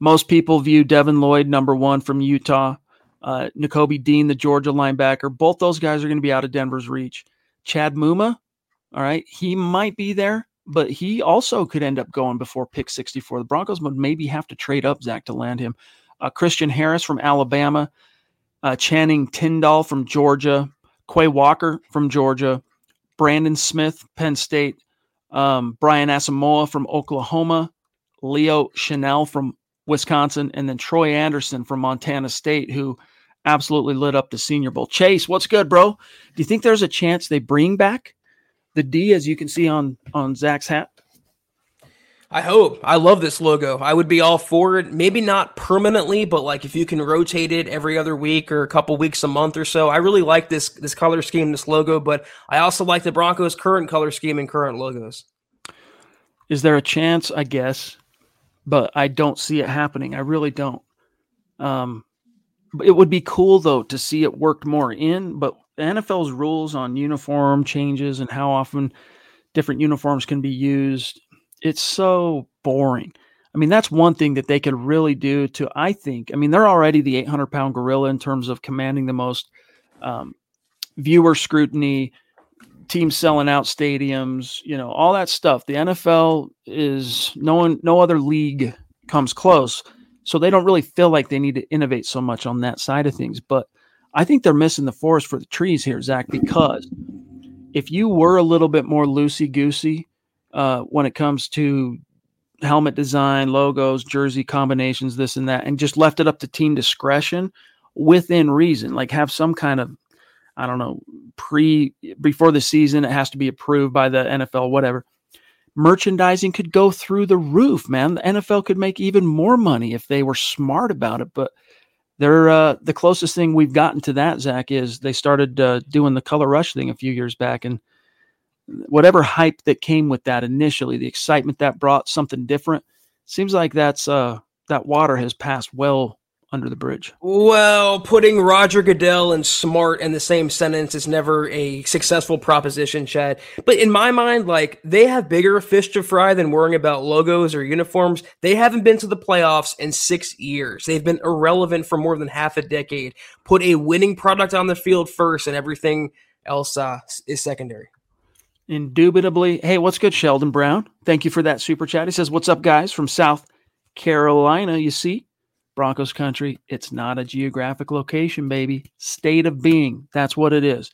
most people view Devin Lloyd number one from Utah, uh, Dean, the Georgia linebacker. Both those guys are going to be out of Denver's reach. Chad Muma, all right, he might be there, but he also could end up going before pick 64. The Broncos would maybe have to trade up, Zach, to land him. Uh, Christian Harris from Alabama, uh, Channing Tindall from Georgia, Quay Walker from Georgia, Brandon Smith, Penn State, um, Brian Asamoah from Oklahoma, Leo Chenal from Wisconsin, and then Troy Anderson from Montana State, who absolutely lit up the Senior Bowl. Chase, what's good, bro? Do you think there's a chance they bring back the D, as you can see on on Zach's hat? I hope. I love this logo. I would be all for it. Maybe not permanently, but like if you can rotate it every other week or a couple weeks a month or so. I really like this this color scheme, this logo, but I also like the Broncos' current color scheme and current logos. Is there a chance? I guess, but I don't see it happening. I really don't. Um, it would be cool though to see it worked more in, but NFL's rules on uniform changes and how often different uniforms can be used. It's so boring. I mean, that's one thing that they could really do to, I think. I mean, they're already the 800 pound gorilla in terms of commanding the most um, viewer scrutiny, teams selling out stadiums, you know, all that stuff. The NFL is no one, no other league comes close. So they don't really feel like they need to innovate so much on that side of things. But I think they're missing the forest for the trees here, Zach, because if you were a little bit more loosey goosey uh, when it comes to helmet design, logos, jersey combinations, this and that, and just left it up to team discretion within reason, like have some kind of, I don't know, pre before the season, it has to be approved by the NFL, whatever. Merchandising could go through the roof, man. The NFL could make even more money if they were smart about it. But they're uh, the closest thing we've gotten to that, Zach, is they started uh, doing the color rush thing a few years back, and whatever hype that came with that initially, the excitement that brought something different, seems like that's uh, that water has passed well under the bridge. Well, putting Roger Goodell and smart in the same sentence is never a successful proposition, Chad. But in my mind, like they have bigger fish to fry than worrying about logos or uniforms. They haven't been to the playoffs in six years. They've been irrelevant for more than half a decade. Put a winning product on the field first, and everything else uh, is secondary. Indubitably. Hey, what's good, Sheldon Brown? Thank you for that super chat. He says, What's up, guys, from South Carolina? You see, Broncos country, it's not a geographic location, baby. State of being. That's what it is.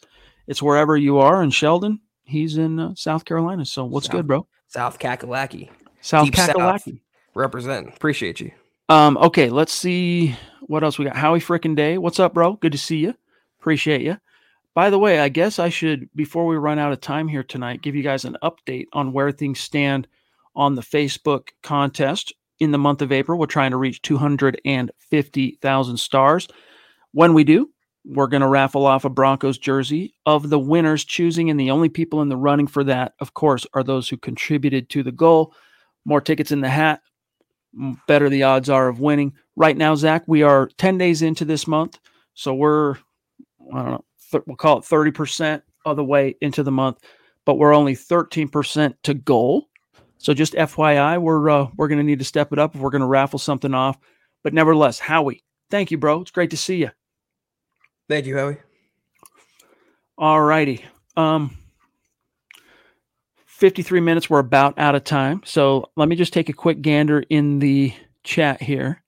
It's wherever you are. And Sheldon, he's in uh, South Carolina. So what's South, good, bro? South Kakalaki. South Deep Kakalaki. South. Represent. Appreciate you. Um, okay, let's see what else we got. Howie frickin' Day. What's up, bro? Good to see you. Appreciate you. By the way, I guess I should, before we run out of time here tonight, give you guys an update on where things stand on the Facebook contest in the month of April. We're trying to reach 250,000 stars. When we do, we're going to raffle off a Broncos jersey of the winners choosing, and the only people in the running for that, of course, are those who contributed to the goal. More tickets in the hat, better the odds are of winning. Right now, Zach, we are 10 days into this month. So we're, I don't know, th- we'll call it 30% of the way into the month, but we're only 13% to goal. So just FYI, we're uh, we're going to need to step it up if we're going to raffle something off. But nevertheless, Howie, thank you, bro. It's great to see you. Thank you, Howie. All righty. Um, 53 minutes. We're about out of time. So let me just take a quick gander in the chat here.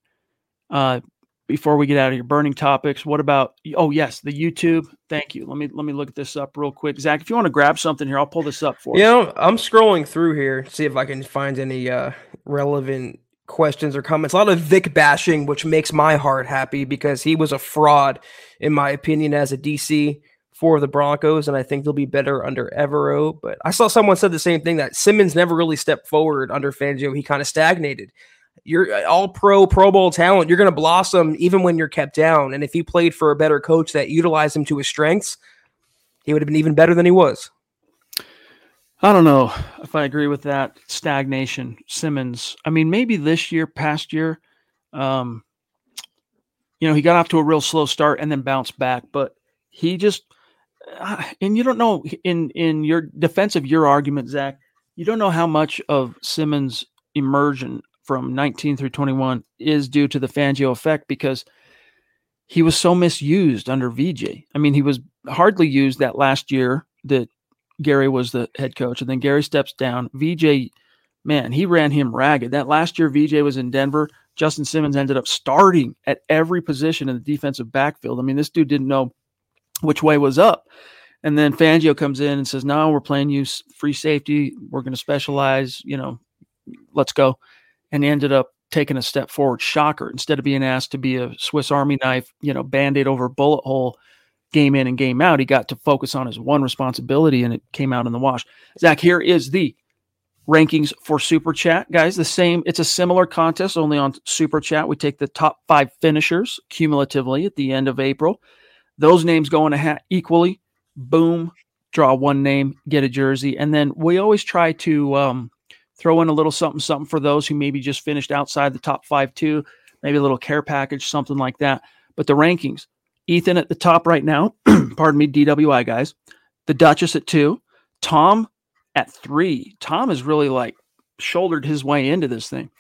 Uh, before we get out of here, burning topics. What about? Oh yes, the YouTube. Thank you. Let me let me look this up real quick, Zach. If you want to grab something here, I'll pull this up for you. Know, I'm scrolling through here, see if I can find any uh, relevant questions or comments. A lot of Vic bashing, which makes my heart happy because he was a fraud, in my opinion, as a DC for the Broncos, and I think they'll be better under Evero. But I saw someone said the same thing that Simmons never really stepped forward under Fangio. He kind of stagnated you're uh, all pro Pro Bowl talent. You're going to blossom even when you're kept down. And if he played for a better coach that utilized him to his strengths, he would have been even better than he was. I don't know if I agree with that stagnation. Simmons, I mean, maybe this year, past year, um, you know, he got off to a real slow start and then bounced back, but he just, uh, and you don't know in in your defense of your argument, Zach, you don't know how much of Simmons' immersion from 19 through 21 is due to the Fangio effect because he was so misused under VJ. I mean, he was hardly used that last year that Gary was the head coach, and then Gary steps down. VJ, man, he ran him ragged. That last year VJ was in Denver. Justin Simmons ended up starting at every position in the defensive backfield. I mean, this dude didn't know which way was up. And then Fangio comes in and says, "No, we're playing you free safety. We're going to specialize. You know, let's go." And ended up taking a step forward. Shocker. Instead of being asked to be a Swiss Army knife, you know, band aid over bullet hole game in and game out, he got to focus on his one responsibility and it came out in the wash. Zach, here is the rankings for Super Chat. Guys, the same, it's a similar contest only on Super Chat. We take the top five finishers cumulatively at the end of April. Those names go in a hat equally. Boom, draw one name, get a jersey. And then we always try to um, throw in a little something something for those who maybe just finished outside the top five too maybe a little care package something like that but the rankings ethan at the top right now pardon me dwi guys the duchess at two tom at three. Tom has really like shouldered his way into this thing.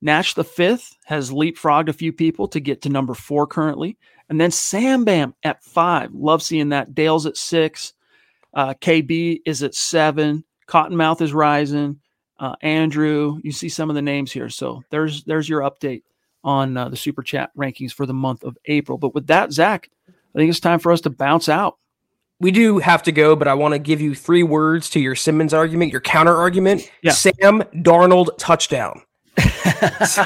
Nash the fifth has leapfrogged a few people to get to number four currently. And then Sam Bam at five. Love seeing that. Dale's at six. Uh, KB is at seven. Cottonmouth is rising. Uh, Andrew, you see some of the names here. So there's there's your update on uh, the super chat rankings for the month of April. But with that, Zach, I think it's time for us to bounce out. We do have to go, but I want to give you three words to your Simmons argument, your counter argument. Yeah. Sam Darnold touchdown. so,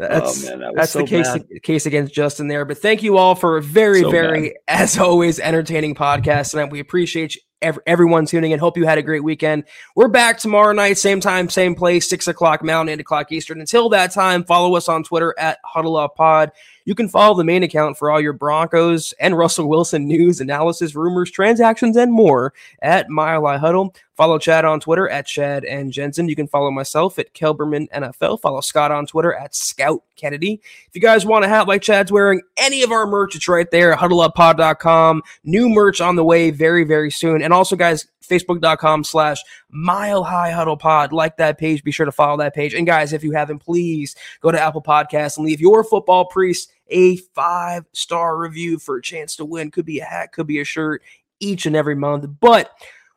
that's Oh, man, that that's so the case bad. case against Justin there. But thank you all for a very, So very, as always, entertaining podcast and We appreciate you, ev- everyone tuning in. Hope you had a great weekend. We're back tomorrow night, same time, same place, six o'clock Mountain, eight o'clock Eastern. Until that time, follow us on Twitter at Huddle Up Pod. You can follow the main account for all your Broncos and Russell Wilson news, analysis, rumors, transactions, and more at Mile High Huddle. Follow Chad on Twitter at Chad and Jensen. You can follow myself at Kelberman NFL. Follow Scott on Twitter at Scout Kennedy. If you guys want a hat like Chad's wearing, any of our merch, it's right there at huddleuppod.com. New merch on the way very, very soon. And also, guys, facebook.com slash mile high huddle pod. Like that page. Be sure to follow that page. And guys, if you haven't, please go to Apple Podcasts and leave your football priest a five star review for a chance to win. Could be a hat, could be a shirt each and every month. But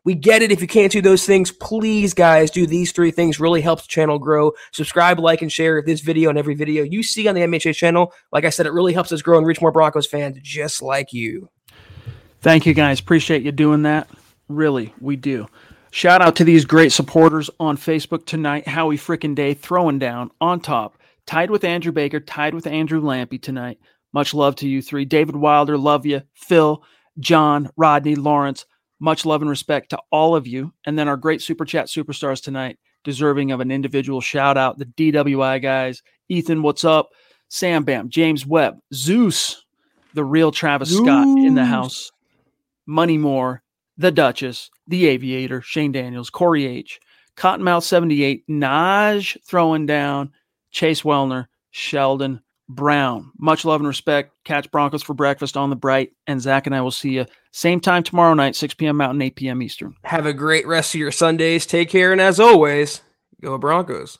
we get it. If you can't do those things, please, guys, do these three things. Really helps the channel grow. Subscribe, like, and share this video and every video you see on the MHA channel. Like I said, it really helps us grow and reach more Broncos fans just like you. Thank you guys. Appreciate you doing that. Really, we do. Shout out to these great supporters on Facebook tonight. Howie Frickin' Day throwing down on top. Tied with Andrew Baker, tied with Andrew Lampy tonight. Much love to you three. David Wilder, love you. Phil, John, Rodney, Lawrence, much love and respect to all of you. And then our great super chat superstars tonight, deserving of an individual shout out. The DWI guys, Ethan, what's up? Sam Bam, James Webb, Zeus, the real Travis Scott in the house. Money Moore, the Duchess, the Aviator, Shane Daniels, Corey H, Cottonmouth 78, Naj throwing down, Chase Wellner, Sheldon Brown. Much love and respect. Catch Broncos for breakfast on the bright. And Zach and I will see you same time tomorrow night, 6 p.m. Mountain, 8 p.m. Eastern. Have a great rest of your Sundays. Take care. And as always, go Broncos.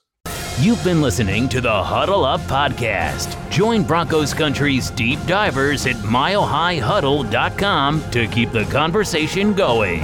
You've been listening to the Huddle Up Podcast. Join Broncos Country's deep divers at milehighhuddle.com to keep the conversation going.